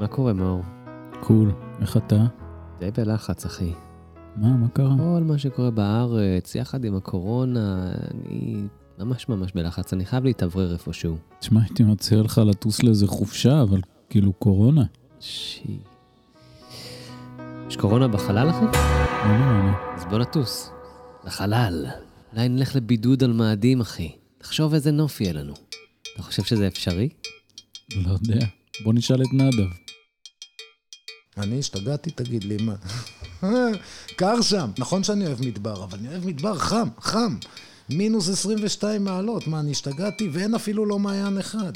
מה קורה, מאור? קול, איך אתה? די בלחץ, אחי. מה, מה קרה? כל מה שקורה בארץ, יחד עם הקורונה, אני ממש ממש בלחץ, אני חייב להתאוורר איפשהו. תשמע, הייתי מציע לך לטוס לאיזה חופשה, אבל כאילו קורונה. שי... יש קורונה בחלל, אחי? לא נראה לי. אז בוא נטוס. לחלל. אולי נלך לבידוד על מאדים, אחי. תחשוב איזה נוף יהיה לנו. אתה חושב שזה אפשרי? לא יודע. בוא נשאל את נדב. אני השתגעתי, תגיד לי, מה? קר שם. נכון שאני אוהב מדבר, אבל אני אוהב מדבר חם, חם. מינוס 22 מעלות, מה, אני השתגעתי? ואין אפילו לא מעיין אחד.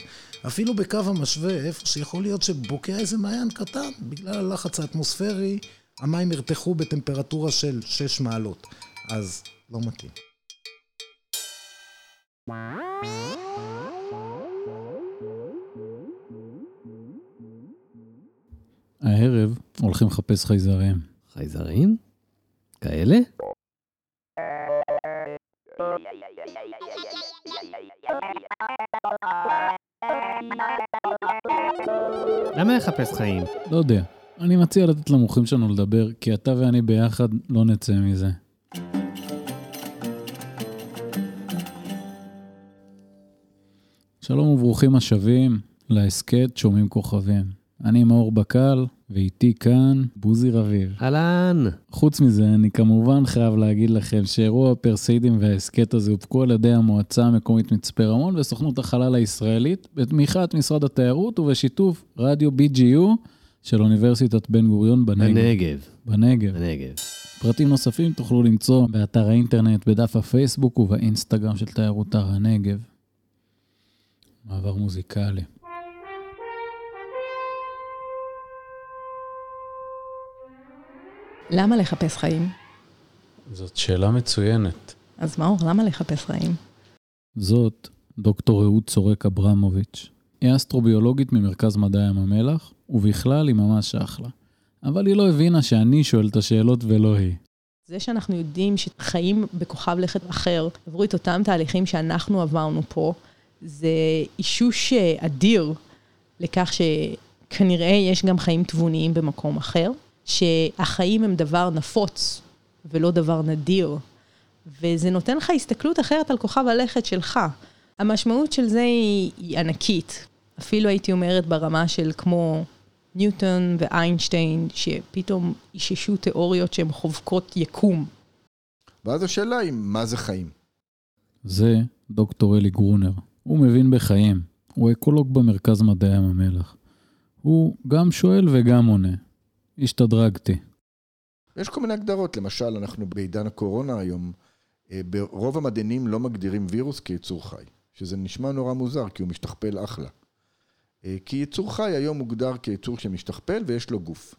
אפילו בקו המשווה, איפה שיכול להיות שבוקע איזה מעיין קטן, בגלל הלחץ האטמוספרי, המים ירתחו בטמפרטורה של 6 מעלות. אז לא מתאים. הערב הולכים לחפש חייזרים. חייזרים? כאלה? למה לחפש חיים? לא יודע. אני מציע לתת למוחים שלנו לדבר, כי אתה ואני ביחד לא נצא מזה. שלום וברוכים השבים להסכת שומעים כוכבים. אני מאור בקל, ואיתי כאן בוזי רביב. אהלן! חוץ מזה, אני כמובן חייב להגיד לכם שאירוע הפרסeiדים וההסכת הזה הופקו על ידי המועצה המקומית מצפה רמון וסוכנות החלל הישראלית, בתמיכת משרד התיירות ובשיתוף רדיו BGU של אוניברסיטת בן גוריון בנגב. בנגב. בנגב. בנגב. פרטים נוספים תוכלו למצוא באתר האינטרנט, בדף הפייסבוק ובאינסטגרם של תיירות הר הנגב. מעבר מוזיקלי. למה לחפש חיים? זאת שאלה מצוינת. אז מאור, למה לחפש חיים? זאת דוקטור אהוד צורק אברמוביץ'. היא אסטרוביולוגית ממרכז מדעי ים המלח, ובכלל היא ממש אחלה. אבל היא לא הבינה שאני שואל את השאלות ולא היא. זה שאנחנו יודעים שחיים בכוכב לכת אחר עברו את אותם תהליכים שאנחנו עברנו פה, זה אישוש אדיר לכך שכנראה יש גם חיים תבוניים במקום אחר, שהחיים הם דבר נפוץ ולא דבר נדיר, וזה נותן לך הסתכלות אחרת על כוכב הלכת שלך. המשמעות של זה היא, היא ענקית. אפילו הייתי אומרת ברמה של כמו ניוטון ואיינשטיין, שפתאום איששו תיאוריות שהן חובקות יקום. ואז השאלה היא, מה זה חיים? זה דוקטור אלי גרונר. הוא מבין בחיים. הוא אקולוג במרכז מדעי ים המלח. הוא גם שואל וגם עונה. השתדרגתי. יש כל מיני הגדרות, למשל, אנחנו בעידן הקורונה היום, אה, ברוב המדענים לא מגדירים וירוס כיצור חי, שזה נשמע נורא מוזר, כי הוא משתכפל אחלה. אה, כי יצור חי היום מוגדר כיצור שמשתכפל ויש לו גוף.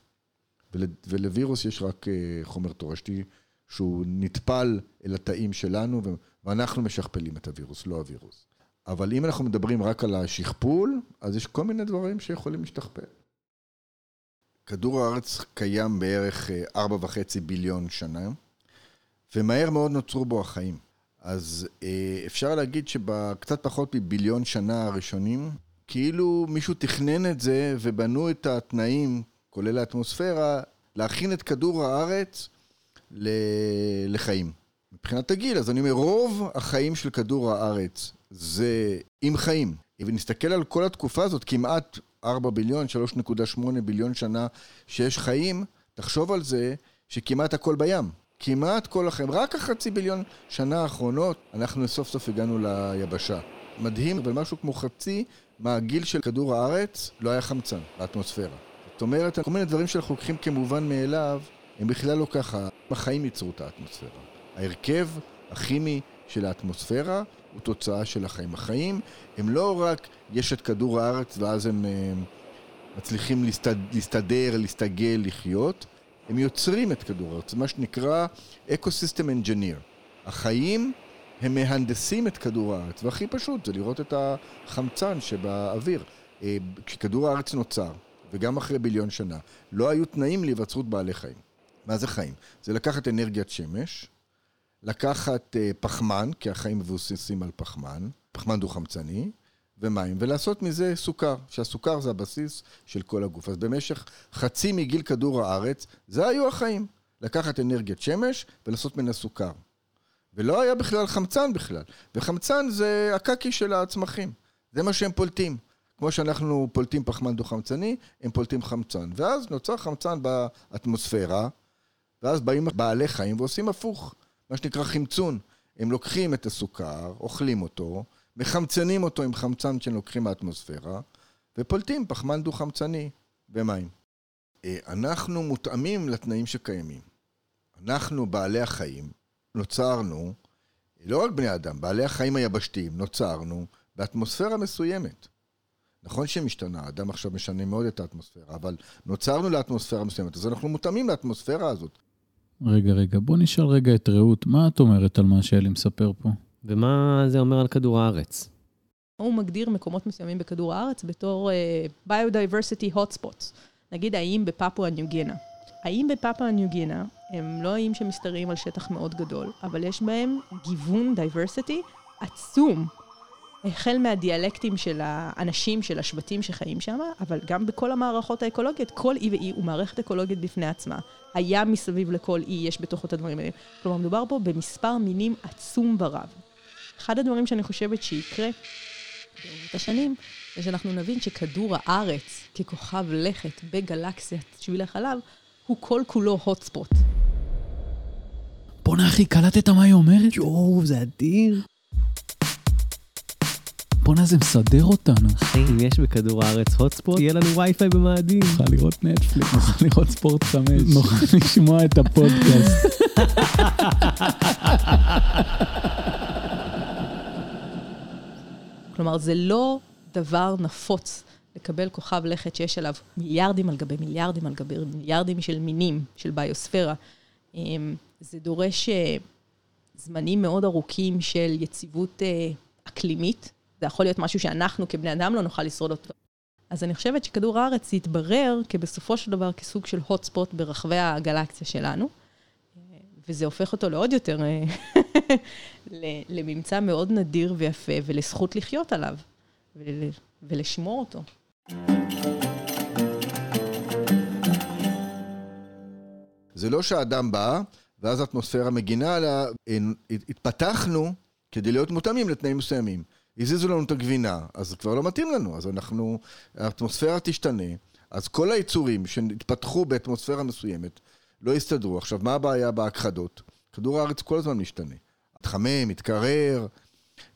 ול, ולווירוס יש רק אה, חומר תורשתי שהוא נטפל אל התאים שלנו, ואנחנו משכפלים את הווירוס, לא הווירוס. אבל אם אנחנו מדברים רק על השכפול, אז יש כל מיני דברים שיכולים להשתכפל. כדור הארץ קיים בערך 4.5 ביליון שנה, ומהר מאוד נוצרו בו החיים. אז אפשר להגיד שבקצת פחות מביליון שנה הראשונים, כאילו מישהו תכנן את זה ובנו את התנאים, כולל האטמוספירה, להכין את כדור הארץ לחיים. מבחינת הגיל, אז אני אומר, רוב החיים של כדור הארץ זה עם חיים. אם נסתכל על כל התקופה הזאת, כמעט 4 ביליון, 3.8 ביליון שנה שיש חיים, תחשוב על זה שכמעט הכל בים. כמעט כל החיים, רק החצי ביליון שנה האחרונות, אנחנו סוף סוף הגענו ליבשה. מדהים, אבל משהו כמו חצי מהגיל של כדור הארץ לא היה חמצן באטמוספירה. זאת אומרת, כל מיני דברים שאנחנו לוקחים כמובן מאליו, הם בכלל לא ככה. החיים ייצרו את האטמוספירה. ההרכב הכימי של האטמוספירה הוא תוצאה של החיים. החיים הם לא רק יש את כדור הארץ ואז הם uh, מצליחים להסתד, להסתדר, להסתגל, לחיות, הם יוצרים את כדור הארץ, מה שנקרא Ecosystem Engineer. החיים הם מהנדסים את כדור הארץ, והכי פשוט זה לראות את החמצן שבאוויר. כשכדור הארץ נוצר, וגם אחרי ביליון שנה, לא היו תנאים להיווצרות בעלי חיים. מה זה חיים? זה לקחת אנרגיית שמש, לקחת פחמן, כי החיים מבוססים על פחמן, פחמן דו-חמצני, ומים, ולעשות מזה סוכר, שהסוכר זה הבסיס של כל הגוף. אז במשך חצי מגיל כדור הארץ, זה היו החיים. לקחת אנרגיית שמש ולעשות ממנה סוכר. ולא היה בכלל חמצן בכלל. וחמצן זה הקקי של הצמחים. זה מה שהם פולטים. כמו שאנחנו פולטים פחמן דו-חמצני, הם פולטים חמצן. ואז נוצר חמצן באטמוספירה, ואז באים בעלי חיים ועושים הפוך, מה שנקרא חמצון. הם לוקחים את הסוכר, אוכלים אותו, מחמצנים אותו עם חמצן שהם לוקחים מהאטמוספירה, ופולטים פחמן דו-חמצני ומים. אה, אנחנו מותאמים לתנאים שקיימים. אנחנו, בעלי החיים, נוצרנו, לא רק בני אדם, בעלי החיים היבשתיים, נוצרנו באטמוספירה מסוימת. נכון שמשתנה, האדם עכשיו משנה מאוד את האטמוספירה, אבל נוצרנו לאטמוספירה מסוימת, אז אנחנו מותאמים לאטמוספירה הזאת. רגע, רגע, בוא נשאל רגע את רעות, מה את אומרת על מה שאלי מספר פה? ומה זה אומר על כדור הארץ? הוא מגדיר מקומות מסוימים בכדור הארץ בתור uh, Biodiversity Hotspots. נגיד האיים בפפואה ניו גינה. האיים בפפואה ניו גינה הם לא האיים שמשתרעים על שטח מאוד גדול, אבל יש בהם גיוון diversity עצום. החל מהדיאלקטים של האנשים, של השבטים שחיים שם, אבל גם בכל המערכות האקולוגיות, כל אי ואי הוא מערכת אקולוגית בפני עצמה. הים מסביב לכל אי, יש בתוכו את הדברים האלה. כלומר, מדובר פה במספר מינים עצום ורב. אחד הדברים שאני חושבת שיקרה ברבות השנים, זה שאנחנו נבין שכדור הארץ, ככוכב לכת בגלקסיית שביל החלב, הוא כל כולו hotspot. בואנה אחי, קלטת מה היא אומרת? יואו, זה אדיר. בואנה זה מסדר אותנו. אחי, אם יש בכדור הארץ הוטספוט, יהיה לנו וי-פיי במאדים. נוכל לראות נטפליקס, נוכל לראות ספורט חמש, נוכל לשמוע את הפודקאסט. כלומר, זה לא דבר נפוץ לקבל כוכב לכת שיש עליו מיליארדים על גבי מיליארדים על גבי מיליארדים של מינים, של ביוספירה. אמ, זה דורש אה, זמנים מאוד ארוכים של יציבות אה, אקלימית. זה יכול להיות משהו שאנחנו כבני אדם לא נוכל לשרוד אותו. אז אני חושבת שכדור הארץ יתברר כבסופו של דבר כסוג של hotspot ברחבי הגלקסיה שלנו, וזה הופך אותו לעוד יותר, לממצא מאוד נדיר ויפה, ולזכות לחיות עליו, ולשמור אותו. זה לא שהאדם בא, ואז האטמוספירה מגינה עליה, התפתחנו כדי להיות מותאמים לתנאים מסוימים. הזיזו לנו את הגבינה, אז זה כבר לא מתאים לנו, אז אנחנו, האטמוספירה תשתנה, אז כל היצורים שהתפתחו באטמוספירה מסוימת לא יסתדרו. עכשיו, מה הבעיה בהכחדות? כדור הארץ כל הזמן משתנה. מתחמם, מתקרר,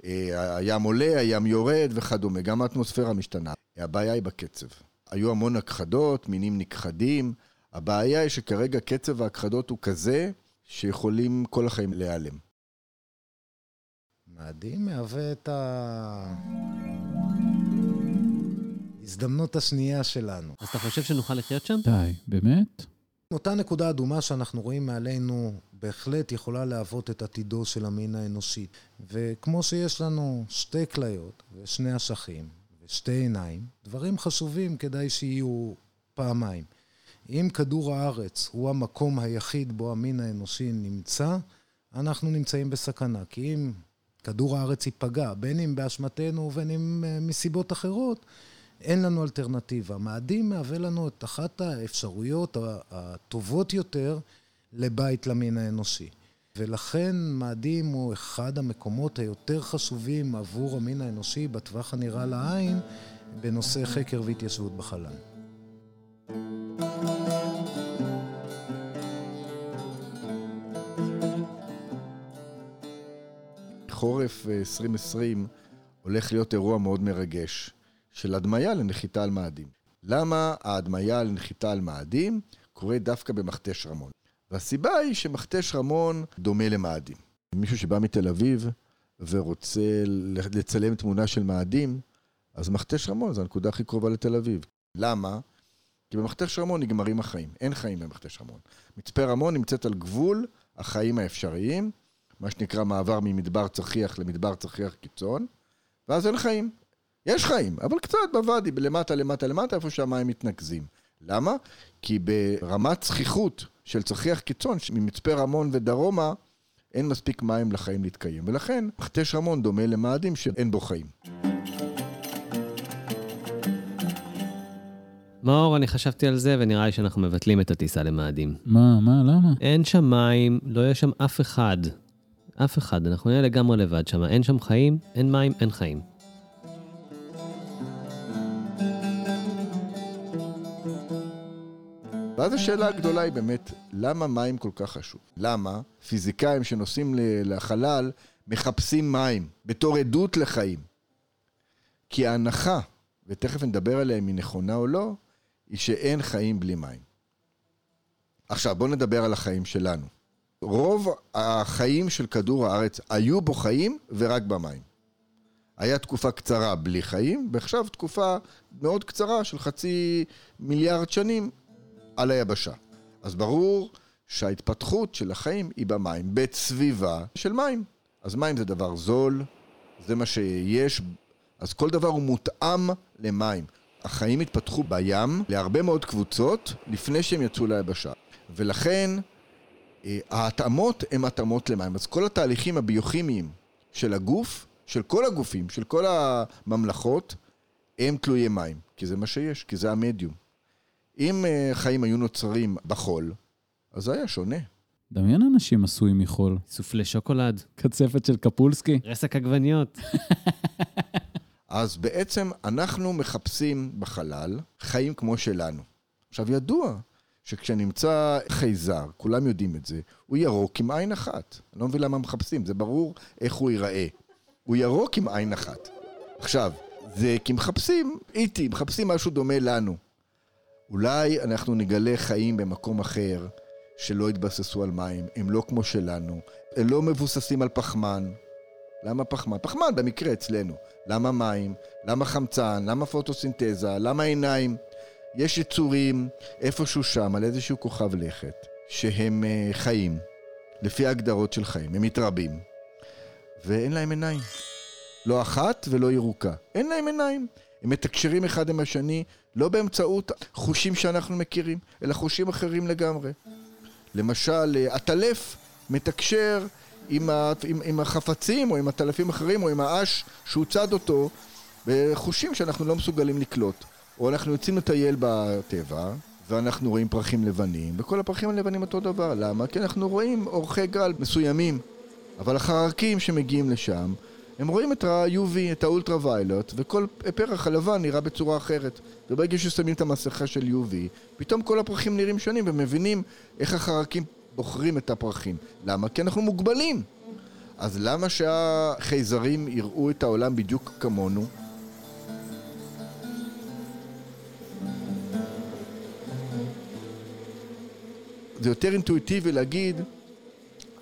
אה, הים עולה, הים יורד וכדומה, גם האטמוספירה משתנה. הבעיה היא בקצב. היו המון הכחדות, מינים נכחדים. הבעיה היא שכרגע קצב ההכחדות הוא כזה שיכולים כל החיים להיעלם. מאדים מהווה את ההזדמנות השנייה שלנו. אז אתה חושב שנוכל לחיות שם? די, באמת? אותה נקודה אדומה שאנחנו רואים מעלינו בהחלט יכולה להוות את עתידו של המין האנושי. וכמו שיש לנו שתי כליות ושני אשכים ושתי עיניים, דברים חשובים כדאי שיהיו פעמיים. אם כדור הארץ הוא המקום היחיד בו המין האנושי נמצא, אנחנו נמצאים בסכנה. כי אם כדור הארץ ייפגע, בין אם באשמתנו ובין אם אה, מסיבות אחרות, אין לנו אלטרנטיבה. מאדים מהווה לנו את אחת האפשרויות הטובות יותר לבית למין האנושי. ולכן מאדים הוא אחד המקומות היותר חשובים עבור המין האנושי בטווח הנראה לעין בנושא חקר והתיישבות בחלל. חורף 2020 אה, הולך להיות אירוע מאוד מרגש של הדמיה לנחיתה על מאדים. למה ההדמיה לנחיתה על מאדים קורית דווקא במכתש רמון? והסיבה היא שמכתש רמון דומה למאדים. מישהו שבא מתל אביב ורוצה לצלם תמונה של מאדים, אז מכתש רמון זו הנקודה הכי קרובה לתל אביב. למה? כי במכתש רמון נגמרים החיים, אין חיים במכתש רמון. מצפה רמון נמצאת על גבול החיים האפשריים, מה שנקרא מעבר ממדבר צחיח למדבר צחיח קיצון, ואז אין חיים. יש חיים, אבל קצת בוואדי, למטה, למטה, למטה, איפה שהמים מתנקזים. למה? כי ברמת צחיחות של צחיח קיצון, ממצפה רמון ודרומה, אין מספיק מים לחיים להתקיים. ולכן, מכתש רמון דומה למאדים שאין בו חיים. מאור, אני חשבתי על זה, ונראה לי שאנחנו מבטלים את הטיסה למאדים. מה, מה, למה? אין שם מים, לא יהיה שם אף אחד. אף אחד, אנחנו נהיה לגמרי לבד שם. אין שם חיים, אין מים, אין חיים. ואז השאלה הגדולה היא באמת, למה מים כל כך חשוב? למה פיזיקאים שנוסעים לחלל מחפשים מים בתור עדות לחיים? כי ההנחה, ותכף נדבר עליה אם היא נכונה או לא, היא שאין חיים בלי מים. עכשיו, בואו נדבר על החיים שלנו. רוב החיים של כדור הארץ היו בו חיים ורק במים. היה תקופה קצרה בלי חיים, ועכשיו תקופה מאוד קצרה של חצי מיליארד שנים על היבשה. אז ברור שההתפתחות של החיים היא במים, בסביבה של מים. אז מים זה דבר זול, זה מה שיש, אז כל דבר הוא מותאם למים. החיים התפתחו בים להרבה מאוד קבוצות לפני שהם יצאו ליבשה. ולכן ההתאמות הן התאמות למים. אז כל התהליכים הביוכימיים של הגוף, של כל הגופים, של כל הממלכות, הם תלויי מים. כי זה מה שיש, כי זה המדיום. אם אה, חיים היו נוצרים בחול, אז זה היה שונה. דמיין אנשים עשויים מחול. סופלי שוקולד, קצפת של קפולסקי. רסק עגבניות. אז בעצם אנחנו מחפשים בחלל חיים כמו שלנו. עכשיו, ידוע שכשנמצא חייזר, כולם יודעים את זה, הוא ירוק עם עין אחת. אני לא מבין למה מחפשים, זה ברור איך הוא ייראה. הוא ירוק עם עין אחת. עכשיו, זה כי מחפשים איטי, מחפשים משהו דומה לנו. אולי אנחנו נגלה חיים במקום אחר, שלא התבססו על מים, הם לא כמו שלנו, הם לא מבוססים על פחמן. למה פחמן? פחמן במקרה אצלנו. למה מים? למה חמצן? למה פוטוסינתזה? למה עיניים? יש יצורים איפשהו שם, על איזשהו כוכב לכת, שהם uh, חיים, לפי ההגדרות של חיים, הם מתרבים, ואין להם עיניים. לא אחת ולא ירוקה. אין להם עיניים. הם מתקשרים אחד עם השני, לא באמצעות חושים שאנחנו מכירים, אלא חושים אחרים לגמרי. למשל, עטלף מתקשר עם, ה, עם, עם החפצים או עם עטלפים אחרים או עם האש שהוא צד אותו בחושים שאנחנו לא מסוגלים לקלוט. או אנחנו יוצאים לטייל בטבע ואנחנו רואים פרחים לבנים וכל הפרחים הלבנים אותו דבר. למה? כי אנחנו רואים אורכי גל מסוימים אבל החרקים שמגיעים לשם הם רואים את ה-UV, את האולטרה ויילוט, וכל פרח הלבן נראה בצורה אחרת. וברגע ששמים את המסכה של UV, פתאום כל הפרחים נראים שונים ומבינים איך החרקים בוחרים את הפרחים. למה? כי אנחנו מוגבלים. אז למה שהחייזרים יראו את העולם בדיוק כמונו? זה יותר אינטואיטיבי להגיד,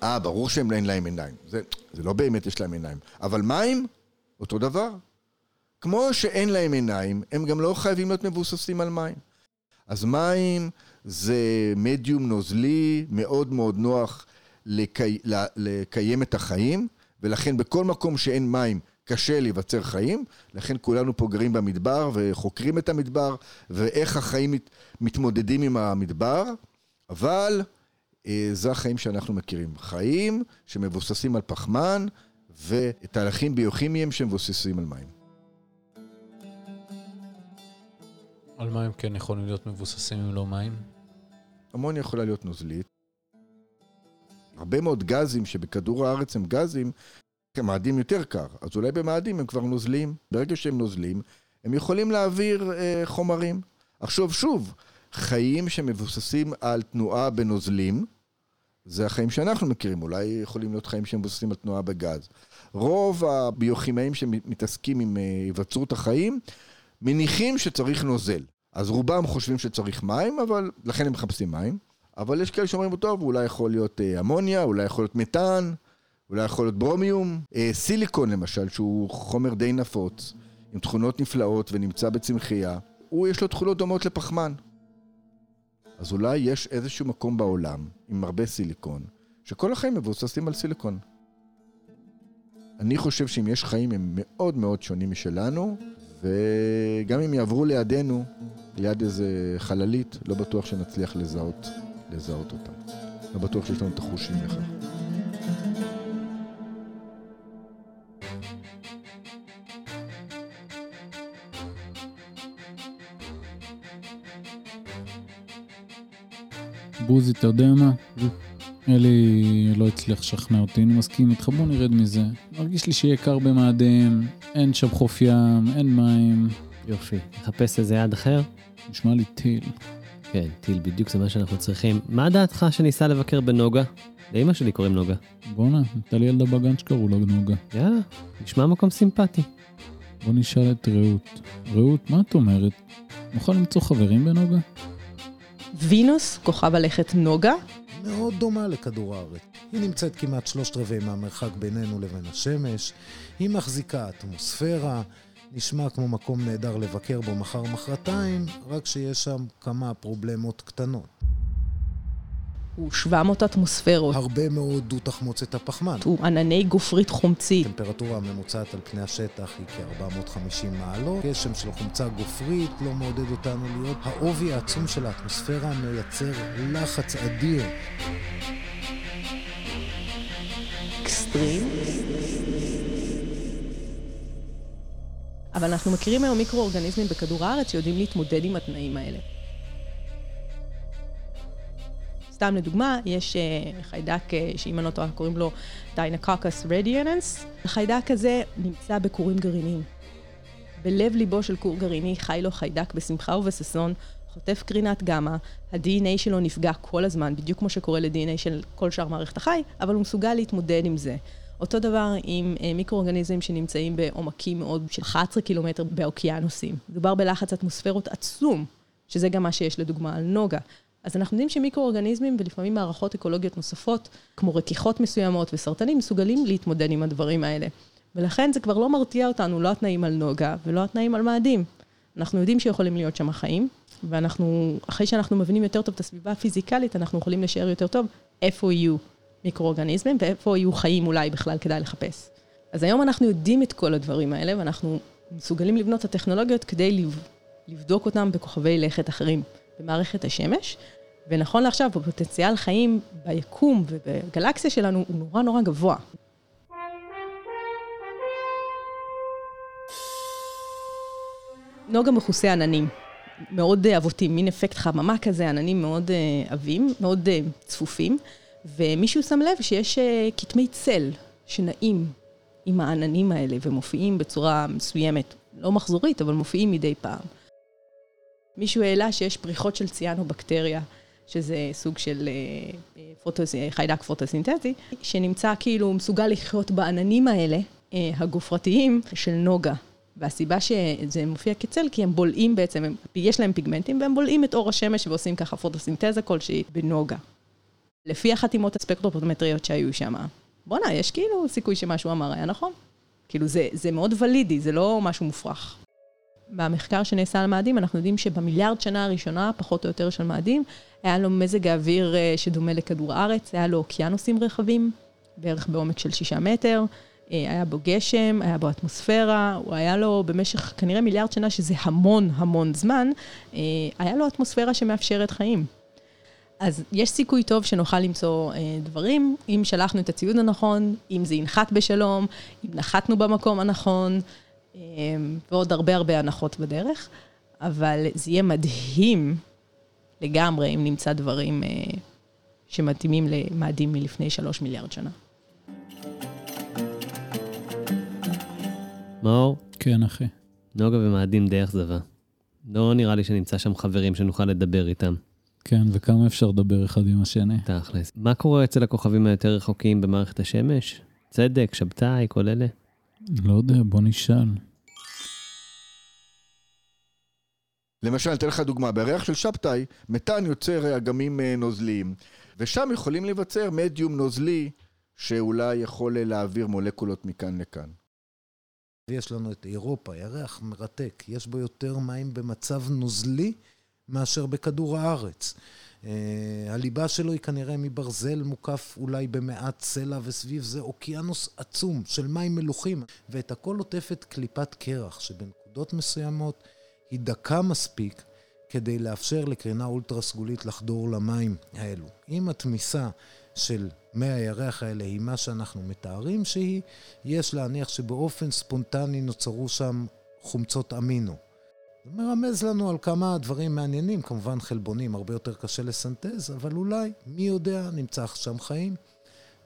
אה, ברור שהם אין להם עיניים. זה, זה לא באמת יש להם עיניים. אבל מים, אותו דבר. כמו שאין להם עיניים, הם גם לא חייבים להיות מבוססים על מים. אז מים זה מדיום נוזלי מאוד מאוד נוח לקי... לקיים את החיים, ולכן בכל מקום שאין מים קשה להיווצר חיים, לכן כולנו פה גרים במדבר וחוקרים את המדבר ואיך החיים מת... מתמודדים עם המדבר, אבל אה, זה החיים שאנחנו מכירים. חיים שמבוססים על פחמן ותהליכים ביוכימיים שמבוססים על מים. על מה הם כן יכולים להיות מבוססים אם לא מים? אמוניה יכולה להיות נוזלית. הרבה מאוד גזים שבכדור הארץ הם גזים, מאדים יותר קר, אז אולי במאדים הם כבר נוזלים. ברגע שהם נוזלים, הם יכולים להעביר אה, חומרים. עכשיו שוב, חיים שמבוססים על תנועה בנוזלים, זה החיים שאנחנו מכירים, אולי יכולים להיות חיים שמבוססים על תנועה בגז. רוב הביוכימאים שמתעסקים עם אה, היווצרות החיים, מניחים שצריך נוזל. אז רובם חושבים שצריך מים, אבל לכן הם מחפשים מים. אבל יש כאלה שאומרים, טוב, אולי יכול להיות אה, אמוניה, אולי יכול להיות מתאן, אולי יכול להיות ברומיום. אה, סיליקון למשל, שהוא חומר די נפוץ, עם תכונות נפלאות ונמצא בצמחייה, הוא יש לו תכונות דומות לפחמן. אז אולי יש איזשהו מקום בעולם עם הרבה סיליקון, שכל החיים מבוססים על סיליקון. אני חושב שאם יש חיים הם מאוד מאוד שונים משלנו, וגם אם יעברו לידינו, ליד איזה חללית, לא בטוח שנצליח לזהות, לזהות אותם. לא בטוח שיש לנו את החושים לכך. בוזי, אתה יודע מה? אלי לא הצליח לשכנע אותי, אני מסכים איתך, בוא נרד מזה. מרגיש לי שיהיה קר במאדים, אין שם חוף ים, אין מים. יופי. נחפש איזה יעד אחר? נשמע לי טיל. כן, טיל בדיוק זה מה שאנחנו צריכים. מה דעתך שניסע לבקר בנוגה? לאמא שלי קוראים נוגה. בואנה, הייתה לי ילדה בגן שקראו לה נוגה. יאללה, נשמע מקום סימפטי. בוא נשאל את רעות. רעות, מה את אומרת? נוכל למצוא חברים בנוגה? וינוס, כוכב הלכת נוגה, מאוד דומה לכדור הארץ. היא נמצאת כמעט שלושת רבעי מהמרחק בינינו לבין השמש, היא מחזיקה אטמוספירה, נשמע כמו מקום נהדר לבקר בו מחר-מחרתיים, רק שיש שם כמה פרובלמות קטנות. הוא 700 אטמוספירות, הרבה מאוד דו-תחמוצת הפחמן. הוא ענני גופרית חומצית. הטמפרטורה הממוצעת על פני השטח היא כ-450 מעלות. גשם של חומצה גופרית לא מעודד אותנו להיות. העובי העצום של האטמוספירה מייצר לחץ אדיר. אקסטרים. אבל אנחנו מכירים היום מיקרואורגניזמים בכדור הארץ שיודעים להתמודד עם התנאים האלה. סתם לדוגמה, יש uh, חיידק uh, שאם אני לא טועה קוראים לו Deinococcus radiodurans. החיידק הזה נמצא בכורים גרעיניים. בלב ליבו של כור גרעיני חי לו חיידק בשמחה ובששון, חוטף קרינת גמא, ה-DNA שלו נפגע כל הזמן, בדיוק כמו שקורה ל-DNA של כל שאר מערכת החי, אבל הוא מסוגל להתמודד עם זה. אותו דבר עם uh, מיקרואורגניזמים שנמצאים בעומקים מאוד של 11 קילומטר באוקיינוסים. מדובר בלחץ אטמוספירות עצום, שזה גם מה שיש לדוגמה על נוגה. אז אנחנו יודעים שמיקרואורגניזמים ולפעמים מערכות אקולוגיות נוספות, כמו רכיחות מסוימות וסרטנים, מסוגלים להתמודד עם הדברים האלה. ולכן זה כבר לא מרתיע אותנו, לא התנאים על נוגה ולא התנאים על מאדים. אנחנו יודעים שיכולים להיות שם חיים, ואנחנו, אחרי שאנחנו מבינים יותר טוב את הסביבה הפיזיקלית, אנחנו יכולים לשער יותר טוב איפה יהיו מיקרואורגניזמים ואיפה יהיו חיים אולי בכלל כדאי לחפש. אז היום אנחנו יודעים את כל הדברים האלה, ואנחנו מסוגלים לבנות את הטכנולוגיות כדי לבדוק אותם בכוכבי לכת אחרים. במערכת השמש, ונכון לעכשיו, הפוטנציאל חיים ביקום ובגלקסיה שלנו הוא נורא נורא גבוה. נוגה מכוסה עננים, מאוד עבותים, מין אפקט חממה כזה, עננים מאוד uh, עבים, מאוד uh, צפופים, ומישהו שם לב שיש uh, כתמי צל שנעים עם העננים האלה ומופיעים בצורה מסוימת, לא מחזורית, אבל מופיעים מדי פעם. מישהו העלה שיש פריחות של ציאנו-בקטריה, שזה סוג של אה, אה, פוטוס, חיידק פוטוסינתטי, שנמצא כאילו מסוגל לחיות בעננים האלה, אה, הגופרתיים של נוגה. והסיבה שזה מופיע כצל, כי הם בולעים בעצם, הם, יש להם פיגמנטים, והם בולעים את אור השמש ועושים ככה פוטוסינתזה כלשהי בנוגה. לפי החתימות הספקטרופרמטריות שהיו שם, בואנה, יש כאילו סיכוי שמשהו אמר היה נכון. כאילו זה, זה מאוד ולידי, זה לא משהו מופרך. במחקר שנעשה על מאדים, אנחנו יודעים שבמיליארד שנה הראשונה, פחות או יותר של מאדים, היה לו מזג האוויר אה, שדומה לכדור הארץ, היה לו אוקיינוסים רחבים, בערך בעומק של שישה מטר, אה, היה בו גשם, היה בו אטמוספירה, הוא היה לו במשך כנראה מיליארד שנה, שזה המון המון זמן, אה, היה לו אטמוספירה שמאפשרת חיים. אז יש סיכוי טוב שנוכל למצוא אה, דברים, אם שלחנו את הציוד הנכון, אם זה ינחת בשלום, אם נחתנו במקום הנכון, ועוד הרבה הרבה הנחות בדרך, אבל זה יהיה מדהים לגמרי אם נמצא דברים אה, שמתאימים למאדים מלפני שלוש מיליארד שנה. מאור? כן, אחי. נוגה ומאדים די אכזבה. לא נראה לי שנמצא שם חברים שנוכל לדבר איתם. כן, וכמה אפשר לדבר אחד עם השני. תכלס. מה קורה אצל הכוכבים היותר רחוקים במערכת השמש? צדק, שבתאי, כל אלה? לא יודע, בוא נשאל. למשל, אני אתן לך דוגמה, בירח של שבתאי, מתאן יוצר אגמים אה, נוזליים, ושם יכולים להיווצר מדיום נוזלי שאולי יכול אה, להעביר מולקולות מכאן לכאן. ויש לנו את אירופה, ירח מרתק, יש בו יותר מים במצב נוזלי מאשר בכדור הארץ. אה, הליבה שלו היא כנראה מברזל מוקף אולי במעט סלע, וסביב זה אוקיינוס עצום של מים מלוכים, ואת הכל עוטפת קליפת קרח, שבנקודות מסוימות היא דקה מספיק כדי לאפשר לקרינה אולטרה סגולית לחדור למים האלו. אם התמיסה של מי הירח האלה היא מה שאנחנו מתארים שהיא, יש להניח שבאופן ספונטני נוצרו שם חומצות אמינו. זה מרמז לנו על כמה דברים מעניינים, כמובן חלבונים הרבה יותר קשה לסנטז, אבל אולי, מי יודע, נמצא שם חיים.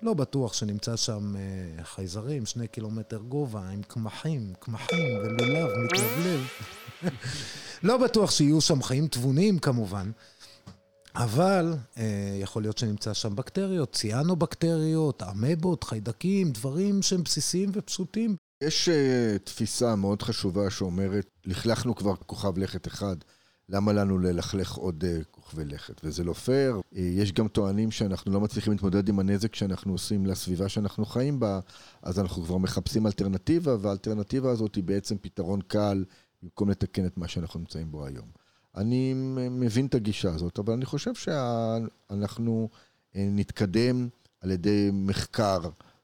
לא בטוח שנמצא שם אה, חייזרים, שני קילומטר גובה, עם קמחים, קמחים ולולב מתלבלב. לא בטוח שיהיו שם חיים תבוניים כמובן, אבל אה, יכול להיות שנמצא שם בקטריות, ציאנו-בקטריות, אמבות, חיידקים, דברים שהם בסיסיים ופשוטים. יש uh, תפיסה מאוד חשובה שאומרת, לכלכנו כבר כוכב לכת אחד, למה לנו ללכלך עוד uh, כוכבי לכת? וזה לא פייר. Uh, יש גם טוענים שאנחנו לא מצליחים להתמודד עם הנזק שאנחנו עושים לסביבה שאנחנו חיים בה, אז אנחנו כבר מחפשים אלטרנטיבה, והאלטרנטיבה הזאת היא בעצם פתרון קל, במקום לתקן את מה שאנחנו נמצאים בו היום. אני מבין את הגישה הזאת, אבל אני חושב שאנחנו נתקדם על ידי מחקר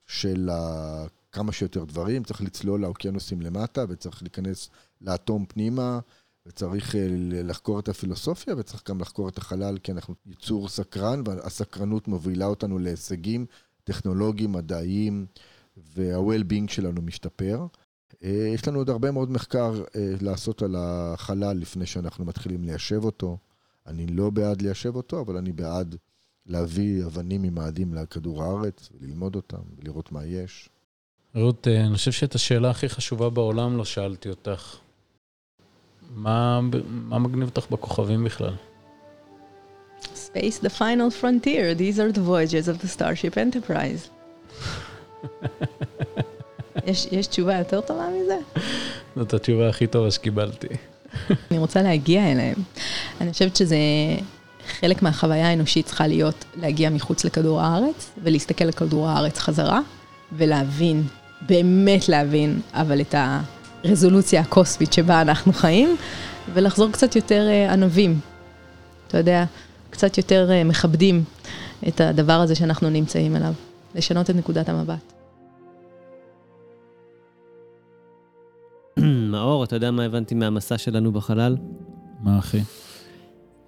של כמה שיותר דברים, צריך לצלול לאוקיינוסים למטה, וצריך להיכנס לאטום פנימה, וצריך לחקור את הפילוסופיה, וצריך גם לחקור את החלל, כי אנחנו יצור סקרן, והסקרנות מובילה אותנו להישגים טכנולוגיים, מדעיים, וה-well-being שלנו משתפר. יש לנו עוד הרבה מאוד מחקר לעשות על החלל לפני שאנחנו מתחילים ליישב אותו. אני לא בעד ליישב אותו, אבל אני בעד להביא אבנים ממאדים לכדור הארץ, וללמוד אותם, ולראות מה יש. רות, אני חושב שאת השאלה הכי חשובה בעולם לא שאלתי אותך. מה, מה מגניב אותך בכוכבים בכלל? Space, the final frontier. These are the voyages of the Starship Enterprise. יש, יש תשובה יותר טובה מזה? זאת התשובה הכי טובה שקיבלתי. אני רוצה להגיע אליהם. אני חושבת שזה חלק מהחוויה האנושית צריכה להיות להגיע מחוץ לכדור הארץ ולהסתכל על כדור הארץ חזרה ולהבין, באמת להבין, אבל את הרזולוציה הקוסמית שבה אנחנו חיים ולחזור קצת יותר ענבים. אתה יודע, קצת יותר מכבדים את הדבר הזה שאנחנו נמצאים אליו, לשנות את נקודת המבט. מאור, אתה יודע מה הבנתי מהמסע שלנו בחלל? מה אחי?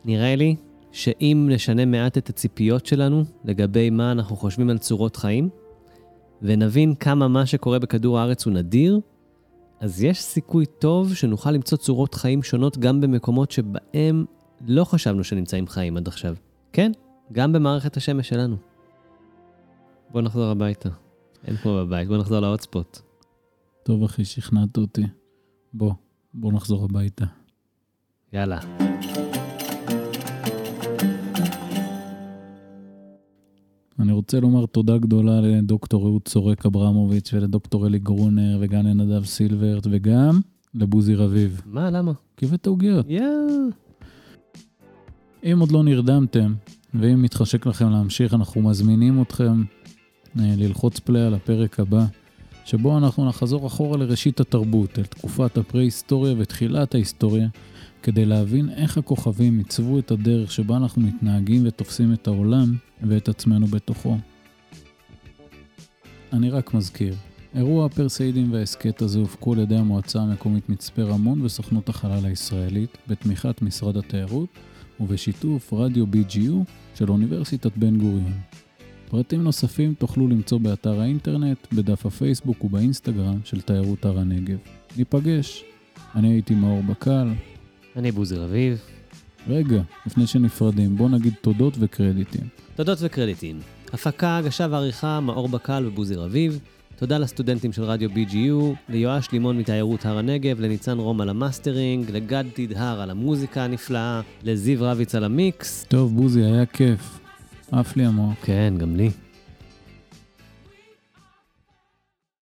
נראה לי שאם נשנה מעט את הציפיות שלנו לגבי מה אנחנו חושבים על צורות חיים, ונבין כמה מה שקורה בכדור הארץ הוא נדיר, אז יש סיכוי טוב שנוכל למצוא צורות חיים שונות גם במקומות שבהם לא חשבנו שנמצאים חיים עד עכשיו. כן, גם במערכת השמש שלנו. בוא נחזור הביתה. אין כמו בבית, בוא נחזור להוטספוט. טוב אחי, שכנעת אותי. בוא, בוא נחזור הביתה. יאללה. אני רוצה לומר תודה גדולה לדוקטור אהוד צורק אברמוביץ' ולדוקטור אלי גרונר וגם לנדב סילברט וגם לבוזי רביב. מה, למה? כי הבאת עוגיות. יאה. אם עוד לא נרדמתם, ואם מתחשק לכם להמשיך, אנחנו מזמינים אתכם אה, ללחוץ פליי על הפרק הבא, שבו אנחנו נחזור אחורה לראשית התרבות, אל תקופת הפרה-היסטוריה ותחילת ההיסטוריה, כדי להבין איך הכוכבים עיצבו את הדרך שבה אנחנו מתנהגים ותופסים את העולם ואת עצמנו בתוכו. אני רק מזכיר, אירוע הפרסאידים וההסכת הזה הופקו על ידי המועצה המקומית מצפה רמון וסוכנות החלל הישראלית, בתמיכת משרד התיירות ובשיתוף רדיו BGU של אוניברסיטת בן גוריון. פרטים נוספים תוכלו למצוא באתר האינטרנט, בדף הפייסבוק ובאינסטגרם של תיירות הר הנגב. ניפגש. אני הייתי מאור בקל. אני בוזי רביב. רגע, לפני שנפרדים, בוא נגיד תודות וקרדיטים. תודות וקרדיטים. הפקה, הגשה ועריכה, מאור בקל ובוזי רביב. תודה לסטודנטים של רדיו BGU, ליואש לימון מתיירות הר הנגב, לניצן רום על המאסטרינג, לגד תדהר על המוזיקה הנפלאה, לזיו רביץ על המיקס. טוב, בוזי, היה כיף. עף לי המוח. כן, גם לי.